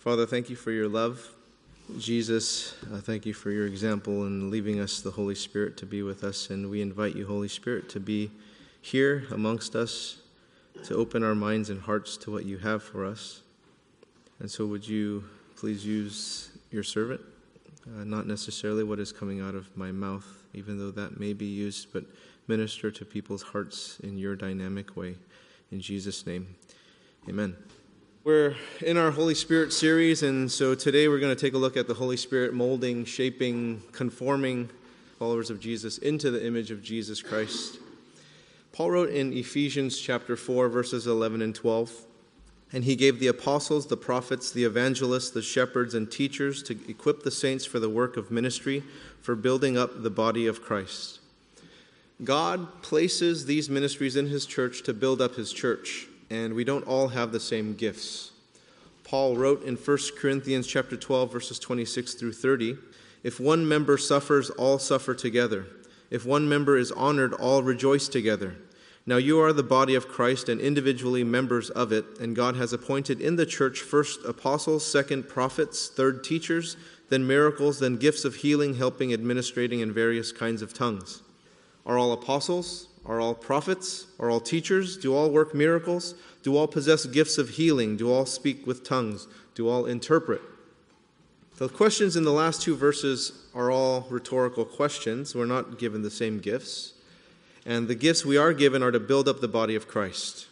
Father, thank you for your love. Jesus, thank you for your example in leaving us the Holy Spirit to be with us. And we invite you, Holy Spirit, to be here amongst us, to open our minds and hearts to what you have for us. And so, would you please use your servant? Uh, not necessarily what is coming out of my mouth, even though that may be used, but minister to people's hearts in your dynamic way. In Jesus' name, amen. We're in our Holy Spirit series, and so today we're going to take a look at the Holy Spirit molding, shaping, conforming followers of Jesus into the image of Jesus Christ. Paul wrote in Ephesians chapter 4, verses 11 and 12, and he gave the apostles, the prophets, the evangelists, the shepherds, and teachers to equip the saints for the work of ministry, for building up the body of Christ. God places these ministries in his church to build up his church and we don't all have the same gifts. Paul wrote in 1 Corinthians chapter 12 verses 26 through 30, if one member suffers, all suffer together. If one member is honored, all rejoice together. Now you are the body of Christ and individually members of it, and God has appointed in the church first apostles, second prophets, third teachers, then miracles, then gifts of healing, helping, administrating, and various kinds of tongues. Are all apostles? Are all prophets? Are all teachers? Do all work miracles? Do all possess gifts of healing? Do all speak with tongues? Do all interpret? The questions in the last two verses are all rhetorical questions. We're not given the same gifts. And the gifts we are given are to build up the body of Christ.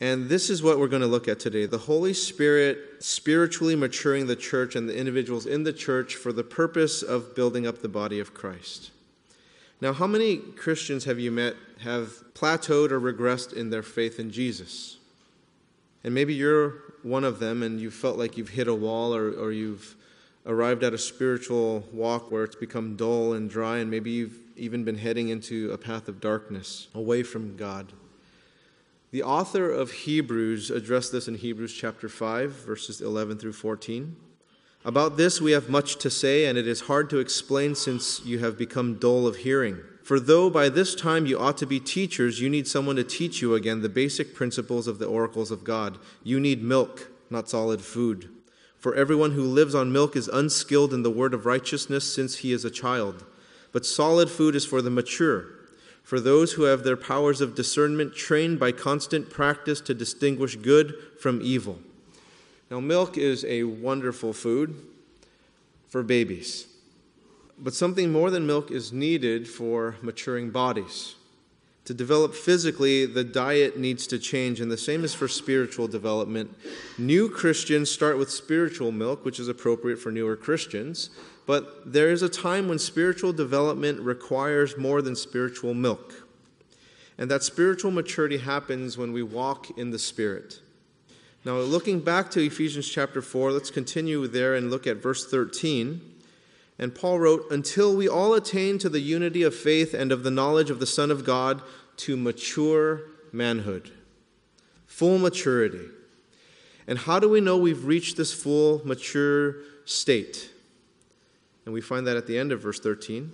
And this is what we're going to look at today the Holy Spirit spiritually maturing the church and the individuals in the church for the purpose of building up the body of Christ. Now, how many Christians have you met have plateaued or regressed in their faith in Jesus? And maybe you're one of them and you felt like you've hit a wall or, or you've arrived at a spiritual walk where it's become dull and dry, and maybe you've even been heading into a path of darkness away from God. The author of Hebrews addressed this in Hebrews chapter 5, verses 11 through 14. About this we have much to say, and it is hard to explain since you have become dull of hearing. For though by this time you ought to be teachers, you need someone to teach you again the basic principles of the oracles of God. You need milk, not solid food. For everyone who lives on milk is unskilled in the word of righteousness since he is a child. But solid food is for the mature, for those who have their powers of discernment trained by constant practice to distinguish good from evil. Now, milk is a wonderful food for babies, but something more than milk is needed for maturing bodies. To develop physically, the diet needs to change, and the same is for spiritual development. New Christians start with spiritual milk, which is appropriate for newer Christians, but there is a time when spiritual development requires more than spiritual milk. And that spiritual maturity happens when we walk in the Spirit. Now, looking back to Ephesians chapter 4, let's continue there and look at verse 13. And Paul wrote, Until we all attain to the unity of faith and of the knowledge of the Son of God, to mature manhood, full maturity. And how do we know we've reached this full, mature state? And we find that at the end of verse 13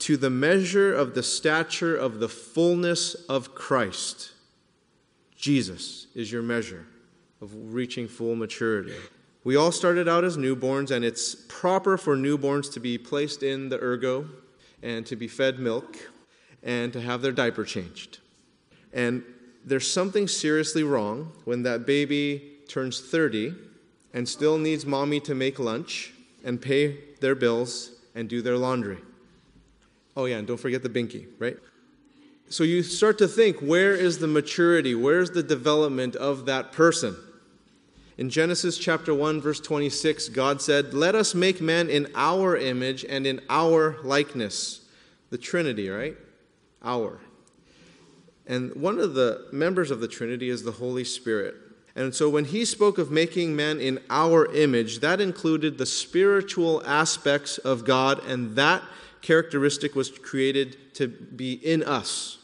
to the measure of the stature of the fullness of Christ. Jesus is your measure of reaching full maturity. We all started out as newborns, and it's proper for newborns to be placed in the ergo and to be fed milk and to have their diaper changed. And there's something seriously wrong when that baby turns 30 and still needs mommy to make lunch and pay their bills and do their laundry. Oh, yeah, and don't forget the binky, right? So you start to think where is the maturity? Where's the development of that person? In Genesis chapter 1 verse 26, God said, "Let us make man in our image and in our likeness." The Trinity, right? Our. And one of the members of the Trinity is the Holy Spirit. And so when he spoke of making man in our image, that included the spiritual aspects of God, and that characteristic was created to be in us.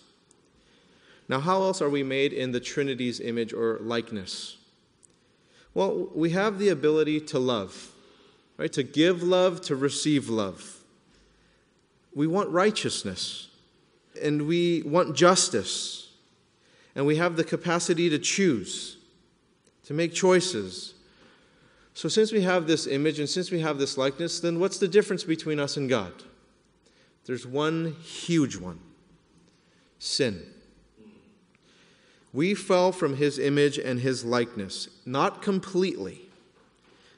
Now, how else are we made in the Trinity's image or likeness? Well, we have the ability to love, right? To give love, to receive love. We want righteousness, and we want justice, and we have the capacity to choose, to make choices. So, since we have this image and since we have this likeness, then what's the difference between us and God? There's one huge one sin. We fell from his image and his likeness, not completely,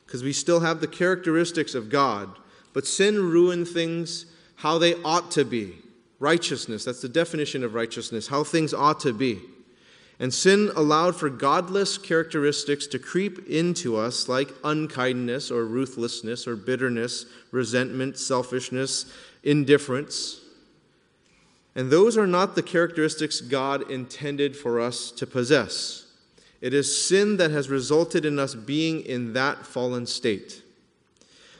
because we still have the characteristics of God, but sin ruined things how they ought to be. Righteousness, that's the definition of righteousness, how things ought to be. And sin allowed for godless characteristics to creep into us, like unkindness or ruthlessness or bitterness, resentment, selfishness, indifference. And those are not the characteristics God intended for us to possess. It is sin that has resulted in us being in that fallen state.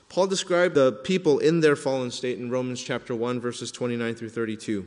Paul described the people in their fallen state in Romans chapter 1 verses 29 through 32.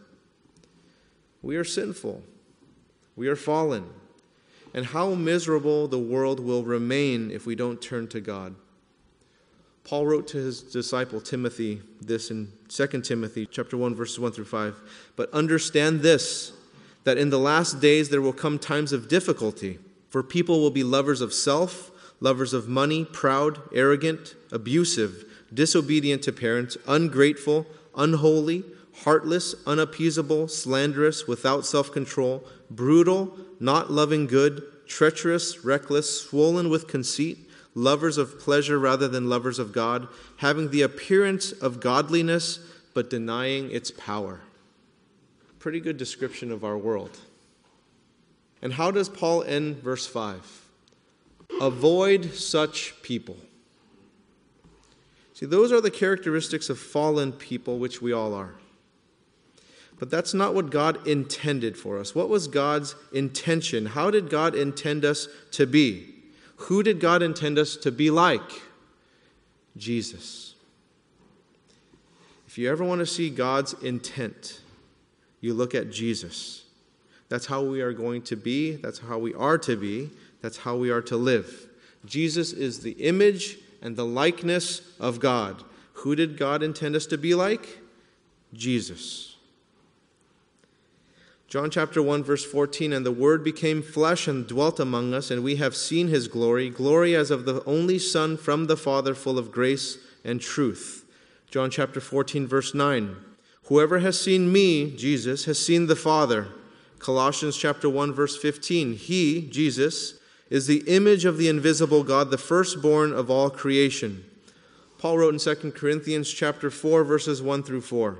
We are sinful. We are fallen. And how miserable the world will remain if we don't turn to God. Paul wrote to his disciple Timothy this in 2 Timothy chapter 1 verses 1 through 5. But understand this that in the last days there will come times of difficulty, for people will be lovers of self, lovers of money, proud, arrogant, abusive, disobedient to parents, ungrateful, unholy, heartless, unappeasable, slanderous, without self-control, brutal, not loving good, treacherous, reckless, swollen with conceit, lovers of pleasure rather than lovers of God, having the appearance of godliness but denying its power. Pretty good description of our world. And how does Paul end verse 5? Avoid such people. See, those are the characteristics of fallen people, which we all are. But that's not what God intended for us. What was God's intention? How did God intend us to be? Who did God intend us to be like? Jesus. If you ever want to see God's intent, you look at Jesus. That's how we are going to be. That's how we are to be. That's how we are to live. Jesus is the image and the likeness of God. Who did God intend us to be like? Jesus. John chapter 1 verse 14 and the word became flesh and dwelt among us and we have seen his glory glory as of the only son from the father full of grace and truth. John chapter 14 verse 9 Whoever has seen me Jesus has seen the father. Colossians chapter 1 verse 15 He Jesus is the image of the invisible God the firstborn of all creation. Paul wrote in 2 Corinthians chapter 4 verses 1 through 4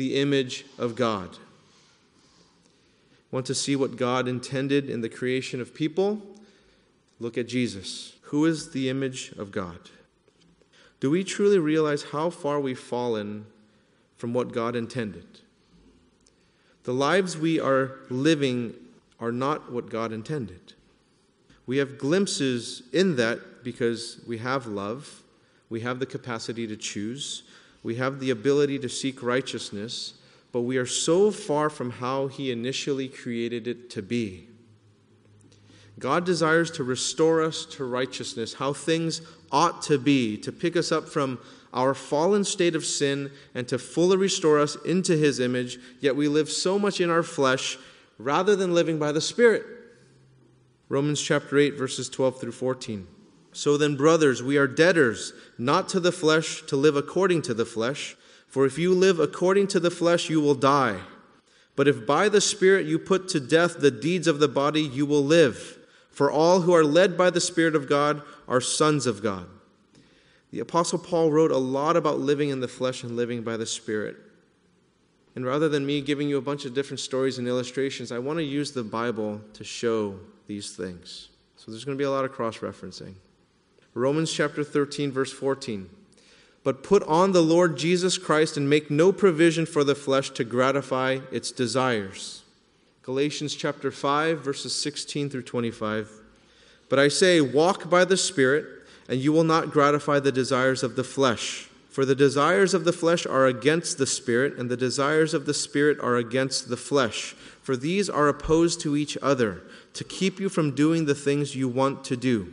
the image of God. Want to see what God intended in the creation of people? Look at Jesus. Who is the image of God? Do we truly realize how far we've fallen from what God intended? The lives we are living are not what God intended. We have glimpses in that because we have love, we have the capacity to choose, we have the ability to seek righteousness, but we are so far from how He initially created it to be. God desires to restore us to righteousness, how things ought to be, to pick us up from our fallen state of sin and to fully restore us into His image, yet we live so much in our flesh rather than living by the Spirit. Romans chapter 8, verses 12 through 14. So then, brothers, we are debtors, not to the flesh, to live according to the flesh. For if you live according to the flesh, you will die. But if by the Spirit you put to death the deeds of the body, you will live. For all who are led by the Spirit of God are sons of God. The Apostle Paul wrote a lot about living in the flesh and living by the Spirit. And rather than me giving you a bunch of different stories and illustrations, I want to use the Bible to show these things. So there's going to be a lot of cross referencing. Romans chapter 13, verse 14. But put on the Lord Jesus Christ and make no provision for the flesh to gratify its desires. Galatians chapter 5, verses 16 through 25. But I say, walk by the Spirit, and you will not gratify the desires of the flesh. For the desires of the flesh are against the Spirit, and the desires of the Spirit are against the flesh. For these are opposed to each other, to keep you from doing the things you want to do.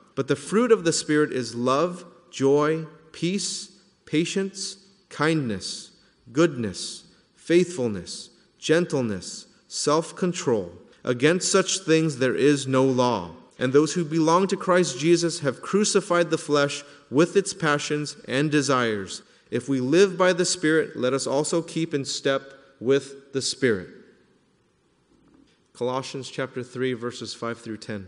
But the fruit of the Spirit is love, joy, peace, patience, kindness, goodness, faithfulness, gentleness, self control. Against such things there is no law. And those who belong to Christ Jesus have crucified the flesh with its passions and desires. If we live by the Spirit, let us also keep in step with the Spirit. Colossians chapter 3 verses 5 through 10.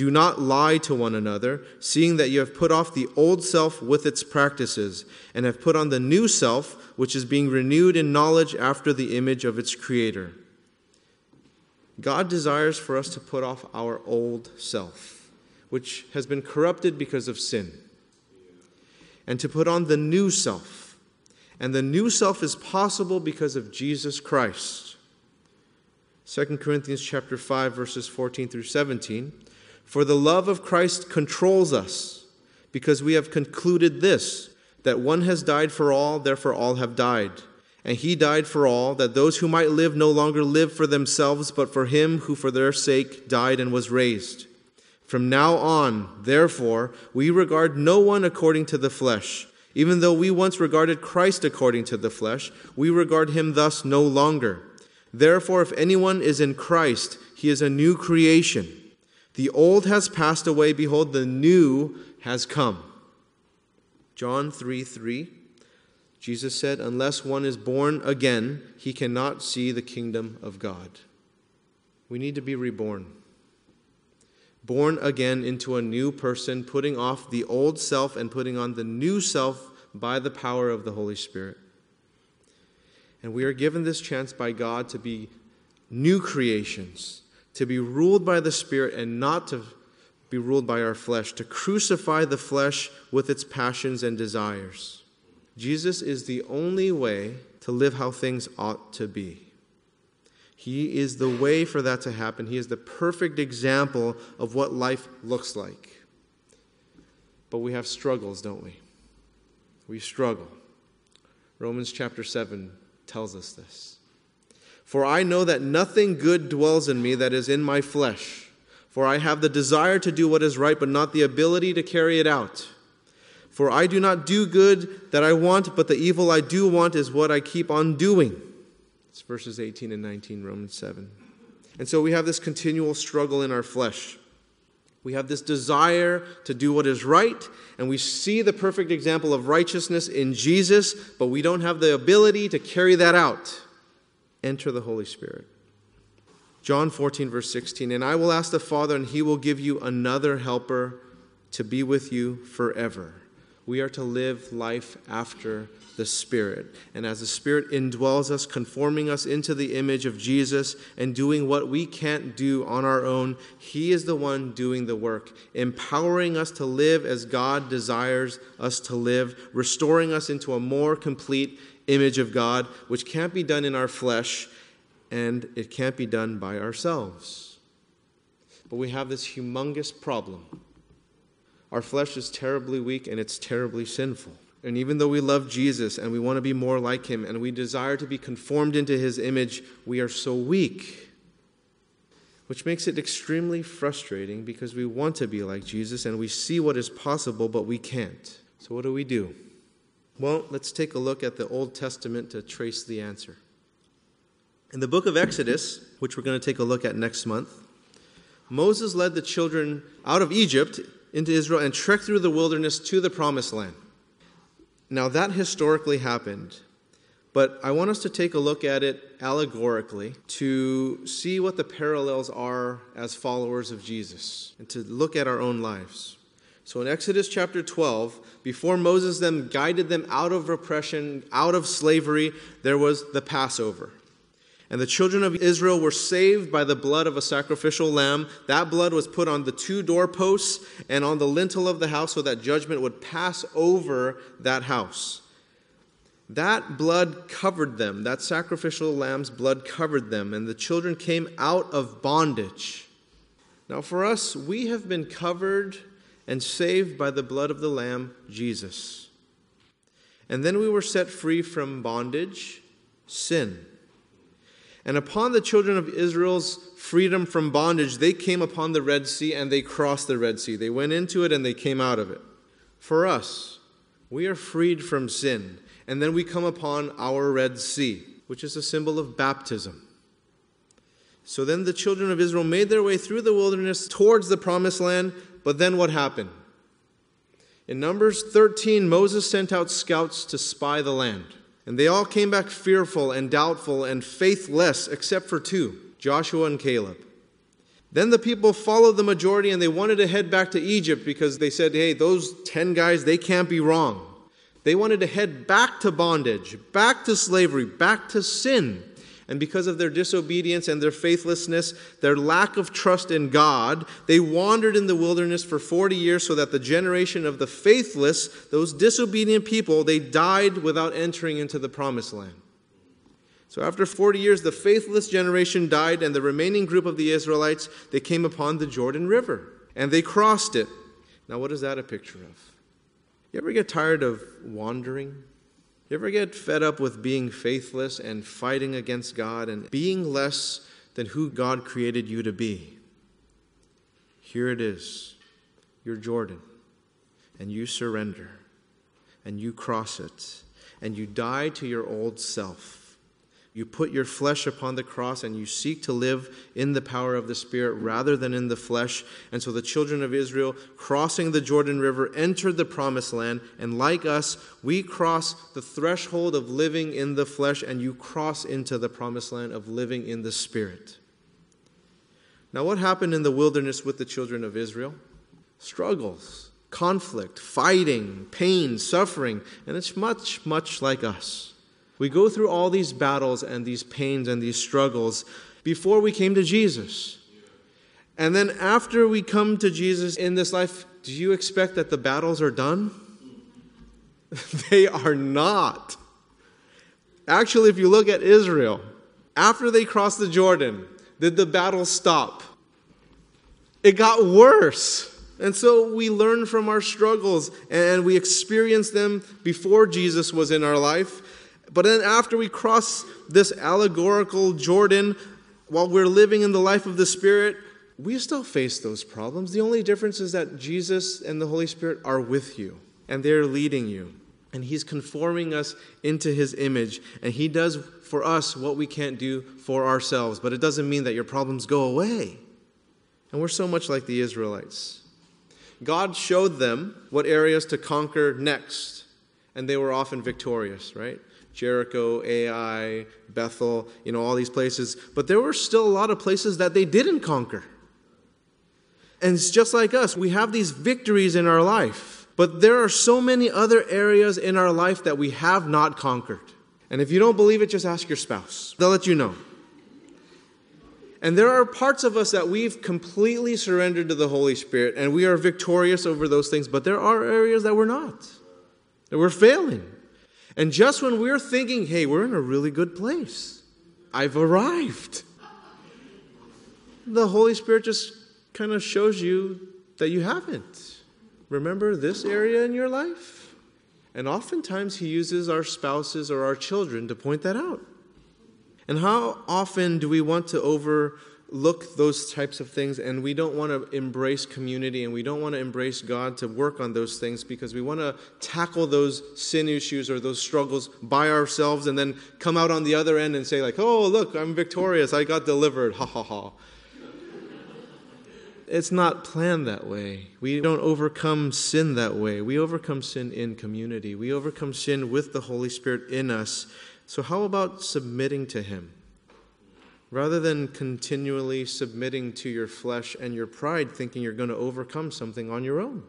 Do not lie to one another, seeing that you have put off the old self with its practices, and have put on the new self, which is being renewed in knowledge after the image of its Creator. God desires for us to put off our old self, which has been corrupted because of sin, and to put on the new self and the new self is possible because of Jesus Christ. 2 Corinthians chapter 5 verses 14 through 17 For the love of Christ controls us because we have concluded this that one has died for all therefore all have died and he died for all that those who might live no longer live for themselves but for him who for their sake died and was raised from now on therefore we regard no one according to the flesh even though we once regarded Christ according to the flesh, we regard him thus no longer. Therefore, if anyone is in Christ, he is a new creation. The old has passed away, behold, the new has come. John 3 3. Jesus said, Unless one is born again, he cannot see the kingdom of God. We need to be reborn. Born again into a new person, putting off the old self and putting on the new self by the power of the Holy Spirit. And we are given this chance by God to be new creations, to be ruled by the Spirit and not to be ruled by our flesh, to crucify the flesh with its passions and desires. Jesus is the only way to live how things ought to be. He is the way for that to happen. He is the perfect example of what life looks like. But we have struggles, don't we? we struggle. Romans chapter 7 tells us this. For I know that nothing good dwells in me that is in my flesh. For I have the desire to do what is right, but not the ability to carry it out. For I do not do good that I want, but the evil I do want is what I keep on doing. It's verses 18 and 19, Romans 7. And so we have this continual struggle in our flesh. We have this desire to do what is right, and we see the perfect example of righteousness in Jesus, but we don't have the ability to carry that out. Enter the Holy Spirit. John 14, verse 16 And I will ask the Father, and he will give you another helper to be with you forever. We are to live life after the Spirit. And as the Spirit indwells us, conforming us into the image of Jesus and doing what we can't do on our own, He is the one doing the work, empowering us to live as God desires us to live, restoring us into a more complete image of God, which can't be done in our flesh. and it can't be done by ourselves. But we have this humongous problem. Our flesh is terribly weak and it's terribly sinful. And even though we love Jesus and we want to be more like him and we desire to be conformed into his image, we are so weak. Which makes it extremely frustrating because we want to be like Jesus and we see what is possible, but we can't. So, what do we do? Well, let's take a look at the Old Testament to trace the answer. In the book of Exodus, which we're going to take a look at next month, Moses led the children out of Egypt into Israel and trekked through the wilderness to the promised land. Now, that historically happened, but I want us to take a look at it allegorically to see what the parallels are as followers of Jesus and to look at our own lives. So in Exodus chapter 12, before Moses then guided them out of oppression, out of slavery, there was the Passover. And the children of Israel were saved by the blood of a sacrificial lamb. That blood was put on the two doorposts and on the lintel of the house so that judgment would pass over that house. That blood covered them. That sacrificial lamb's blood covered them. And the children came out of bondage. Now, for us, we have been covered and saved by the blood of the Lamb, Jesus. And then we were set free from bondage, sin. And upon the children of Israel's freedom from bondage, they came upon the Red Sea and they crossed the Red Sea. They went into it and they came out of it. For us, we are freed from sin. And then we come upon our Red Sea, which is a symbol of baptism. So then the children of Israel made their way through the wilderness towards the promised land. But then what happened? In Numbers 13, Moses sent out scouts to spy the land. And they all came back fearful and doubtful and faithless, except for two Joshua and Caleb. Then the people followed the majority and they wanted to head back to Egypt because they said, hey, those 10 guys, they can't be wrong. They wanted to head back to bondage, back to slavery, back to sin. And because of their disobedience and their faithlessness, their lack of trust in God, they wandered in the wilderness for 40 years so that the generation of the faithless, those disobedient people, they died without entering into the promised land. So after 40 years, the faithless generation died, and the remaining group of the Israelites, they came upon the Jordan River, and they crossed it. Now, what is that a picture of? You ever get tired of wandering? You ever get fed up with being faithless and fighting against God and being less than who God created you to be? Here it is. Your Jordan, and you surrender, and you cross it, and you die to your old self you put your flesh upon the cross and you seek to live in the power of the Spirit rather than in the flesh. And so the children of Israel, crossing the Jordan River, entered the promised land. And like us, we cross the threshold of living in the flesh, and you cross into the promised land of living in the Spirit. Now, what happened in the wilderness with the children of Israel? Struggles, conflict, fighting, pain, suffering, and it's much, much like us. We go through all these battles and these pains and these struggles before we came to Jesus. And then after we come to Jesus in this life, do you expect that the battles are done? they are not. Actually, if you look at Israel, after they crossed the Jordan, did the battle stop? It got worse. And so we learn from our struggles and we experience them before Jesus was in our life. But then after we cross this allegorical Jordan, while we're living in the life of the Spirit, we still face those problems. The only difference is that Jesus and the Holy Spirit are with you and they're leading you. And He's conforming us into His image. And He does for us what we can't do for ourselves. But it doesn't mean that your problems go away. And we're so much like the Israelites. God showed them what areas to conquer next. And they were often victorious, right? Jericho, Ai, Bethel, you know, all these places. But there were still a lot of places that they didn't conquer. And it's just like us, we have these victories in our life. But there are so many other areas in our life that we have not conquered. And if you don't believe it, just ask your spouse. They'll let you know. And there are parts of us that we've completely surrendered to the Holy Spirit and we are victorious over those things, but there are areas that we're not, that we're failing. And just when we're thinking, hey, we're in a really good place, I've arrived. The Holy Spirit just kind of shows you that you haven't. Remember this area in your life? And oftentimes He uses our spouses or our children to point that out. And how often do we want to overlook those types of things and we don't want to embrace community and we don't want to embrace God to work on those things because we want to tackle those sin issues or those struggles by ourselves and then come out on the other end and say, like, oh, look, I'm victorious. I got delivered. Ha ha ha. It's not planned that way. We don't overcome sin that way. We overcome sin in community. We overcome sin with the Holy Spirit in us. So, how about submitting to Him? Rather than continually submitting to your flesh and your pride, thinking you're going to overcome something on your own.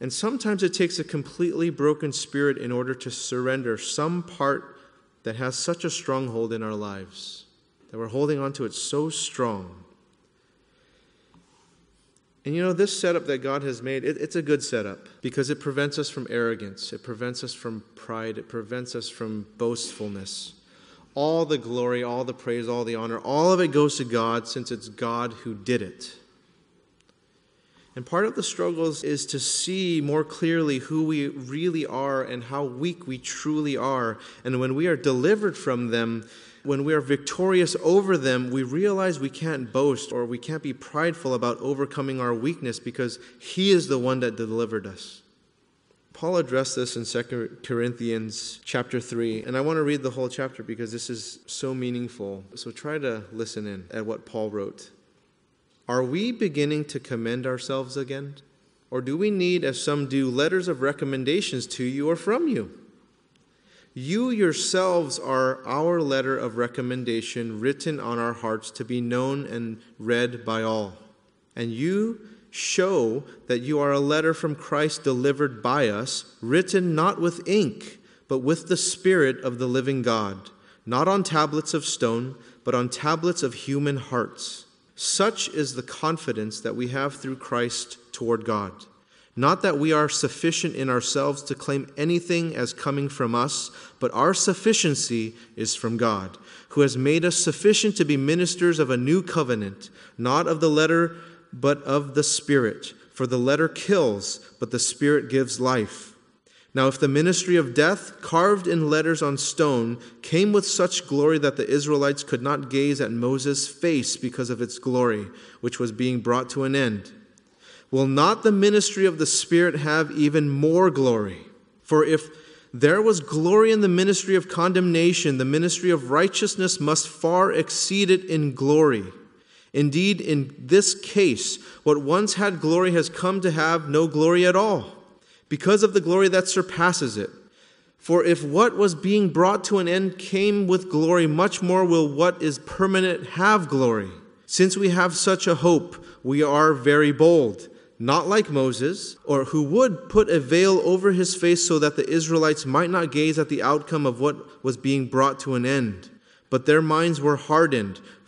And sometimes it takes a completely broken spirit in order to surrender some part that has such a stronghold in our lives, that we're holding on to it so strong and you know, this setup that God has made, it, it's a good setup because it prevents us from arrogance, it prevents us from pride, it prevents us from boastfulness. All the glory, all the praise, all the honor, all of it goes to God since it's God who did it. And part of the struggles is to see more clearly who we really are and how weak we truly are. And when we are delivered from them, when we are victorious over them, we realize we can't boast or we can't be prideful about overcoming our weakness because He is the one that delivered us. Paul addressed this in 2 Corinthians chapter 3, and I want to read the whole chapter because this is so meaningful. So try to listen in at what Paul wrote. Are we beginning to commend ourselves again? Or do we need, as some do, letters of recommendations to you or from you? You yourselves are our letter of recommendation written on our hearts to be known and read by all. And you show that you are a letter from Christ delivered by us, written not with ink, but with the Spirit of the living God, not on tablets of stone, but on tablets of human hearts. Such is the confidence that we have through Christ toward God. Not that we are sufficient in ourselves to claim anything as coming from us, but our sufficiency is from God, who has made us sufficient to be ministers of a new covenant, not of the letter, but of the Spirit. For the letter kills, but the Spirit gives life. Now, if the ministry of death, carved in letters on stone, came with such glory that the Israelites could not gaze at Moses' face because of its glory, which was being brought to an end, Will not the ministry of the Spirit have even more glory? For if there was glory in the ministry of condemnation, the ministry of righteousness must far exceed it in glory. Indeed, in this case, what once had glory has come to have no glory at all, because of the glory that surpasses it. For if what was being brought to an end came with glory, much more will what is permanent have glory. Since we have such a hope, we are very bold not like Moses, or who would put a veil over his face so that the Israelites might not gaze at the outcome of what was being brought to an end. But their minds were hardened,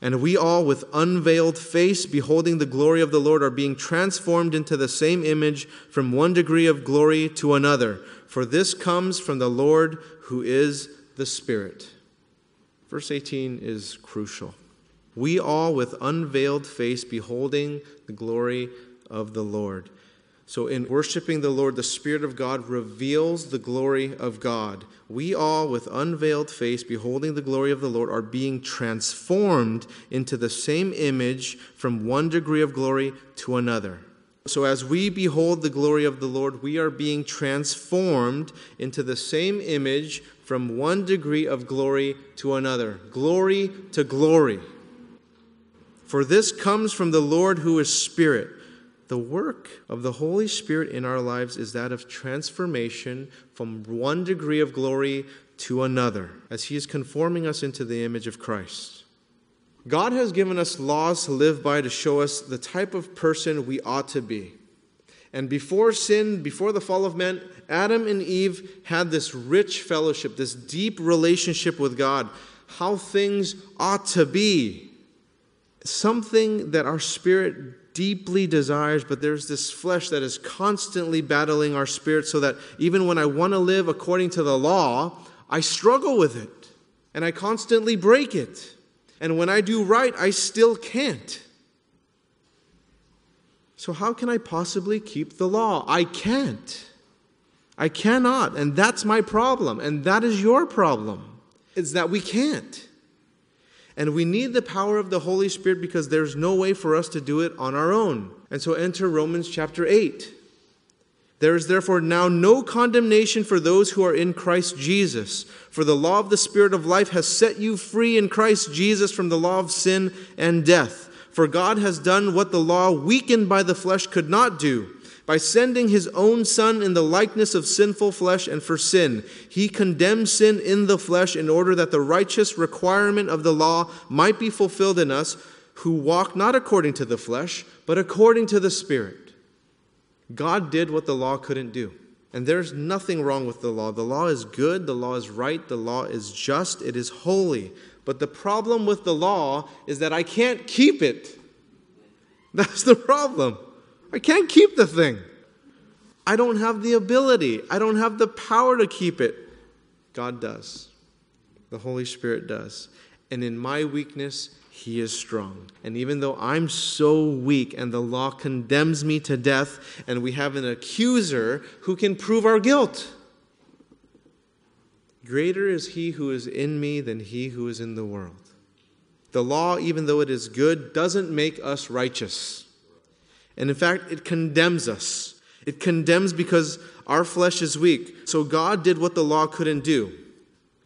And we all, with unveiled face, beholding the glory of the Lord, are being transformed into the same image from one degree of glory to another. For this comes from the Lord who is the Spirit. Verse 18 is crucial. We all, with unveiled face, beholding the glory of the Lord. So, in worshiping the Lord, the Spirit of God reveals the glory of God. We all, with unveiled face, beholding the glory of the Lord, are being transformed into the same image from one degree of glory to another. So, as we behold the glory of the Lord, we are being transformed into the same image from one degree of glory to another. Glory to glory. For this comes from the Lord who is Spirit. The work of the Holy Spirit in our lives is that of transformation from one degree of glory to another, as He is conforming us into the image of Christ. God has given us laws to live by to show us the type of person we ought to be. And before sin, before the fall of man, Adam and Eve had this rich fellowship, this deep relationship with God, how things ought to be. Something that our spirit deeply desires, but there's this flesh that is constantly battling our spirit, so that even when I want to live according to the law, I struggle with it and I constantly break it. And when I do right, I still can't. So, how can I possibly keep the law? I can't. I cannot. And that's my problem. And that is your problem. It's that we can't. And we need the power of the Holy Spirit because there's no way for us to do it on our own. And so enter Romans chapter 8. There is therefore now no condemnation for those who are in Christ Jesus. For the law of the Spirit of life has set you free in Christ Jesus from the law of sin and death. For God has done what the law, weakened by the flesh, could not do. By sending his own Son in the likeness of sinful flesh and for sin, he condemned sin in the flesh in order that the righteous requirement of the law might be fulfilled in us who walk not according to the flesh, but according to the Spirit. God did what the law couldn't do. And there's nothing wrong with the law. The law is good, the law is right, the law is just, it is holy. But the problem with the law is that I can't keep it. That's the problem. I can't keep the thing. I don't have the ability, I don't have the power to keep it. God does. The Holy Spirit does. And in my weakness, He is strong. And even though I'm so weak and the law condemns me to death, and we have an accuser who can prove our guilt. Greater is he who is in me than he who is in the world. The law, even though it is good, doesn't make us righteous. And in fact, it condemns us. It condemns because our flesh is weak. So God did what the law couldn't do.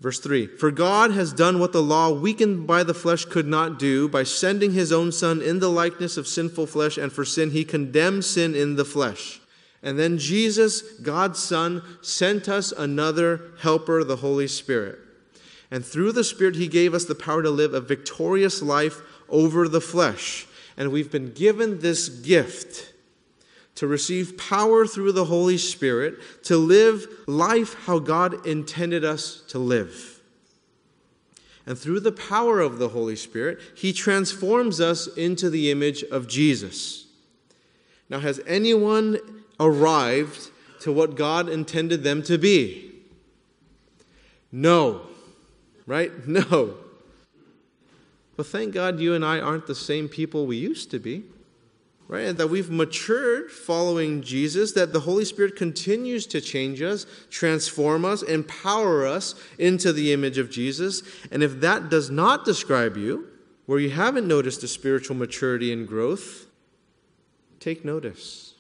Verse 3 For God has done what the law, weakened by the flesh, could not do by sending his own Son in the likeness of sinful flesh, and for sin he condemned sin in the flesh and then Jesus, God's Son, sent us another helper, the Holy Spirit. And through the Spirit, He gave us the power to live a victorious life over the flesh. And we've been given this gift to receive power through the Holy Spirit to live life how God intended us to live. And through the power of the Holy Spirit, He transforms us into the image of Jesus. Now, has anyone arrived to what God intended them to be? No. Right? No. But thank God you and I aren't the same people we used to be. Right? And that we've matured following Jesus, that the Holy Spirit continues to change us, transform us, empower us into the image of Jesus. And if that does not describe you, where you haven't noticed a spiritual maturity and growth, take notice.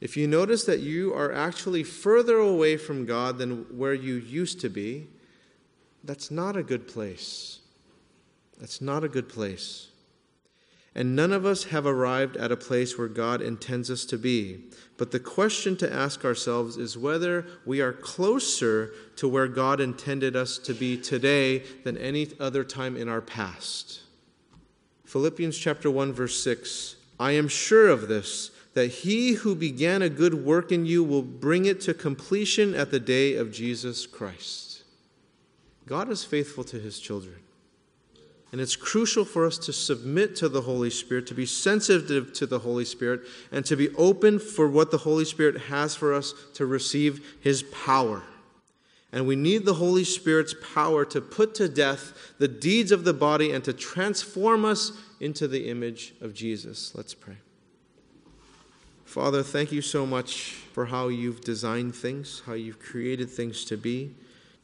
If you notice that you are actually further away from God than where you used to be, that's not a good place. That's not a good place. And none of us have arrived at a place where God intends us to be. But the question to ask ourselves is whether we are closer to where God intended us to be today than any other time in our past. Philippians chapter 1 verse 6. I am sure of this that he who began a good work in you will bring it to completion at the day of Jesus Christ. God is faithful to his children. And it's crucial for us to submit to the Holy Spirit, to be sensitive to the Holy Spirit, and to be open for what the Holy Spirit has for us to receive his power. And we need the Holy Spirit's power to put to death the deeds of the body and to transform us into the image of Jesus. Let's pray. Father, thank you so much for how you've designed things, how you've created things to be.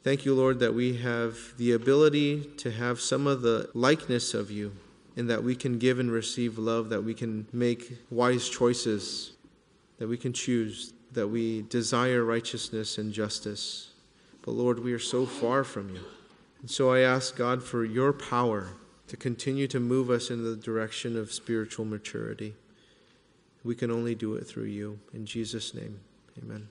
Thank you, Lord, that we have the ability to have some of the likeness of you, and that we can give and receive love, that we can make wise choices, that we can choose, that we desire righteousness and justice. But Lord, we are so far from you. And so I ask God for your power to continue to move us in the direction of spiritual maturity. We can only do it through you. In Jesus' name, amen.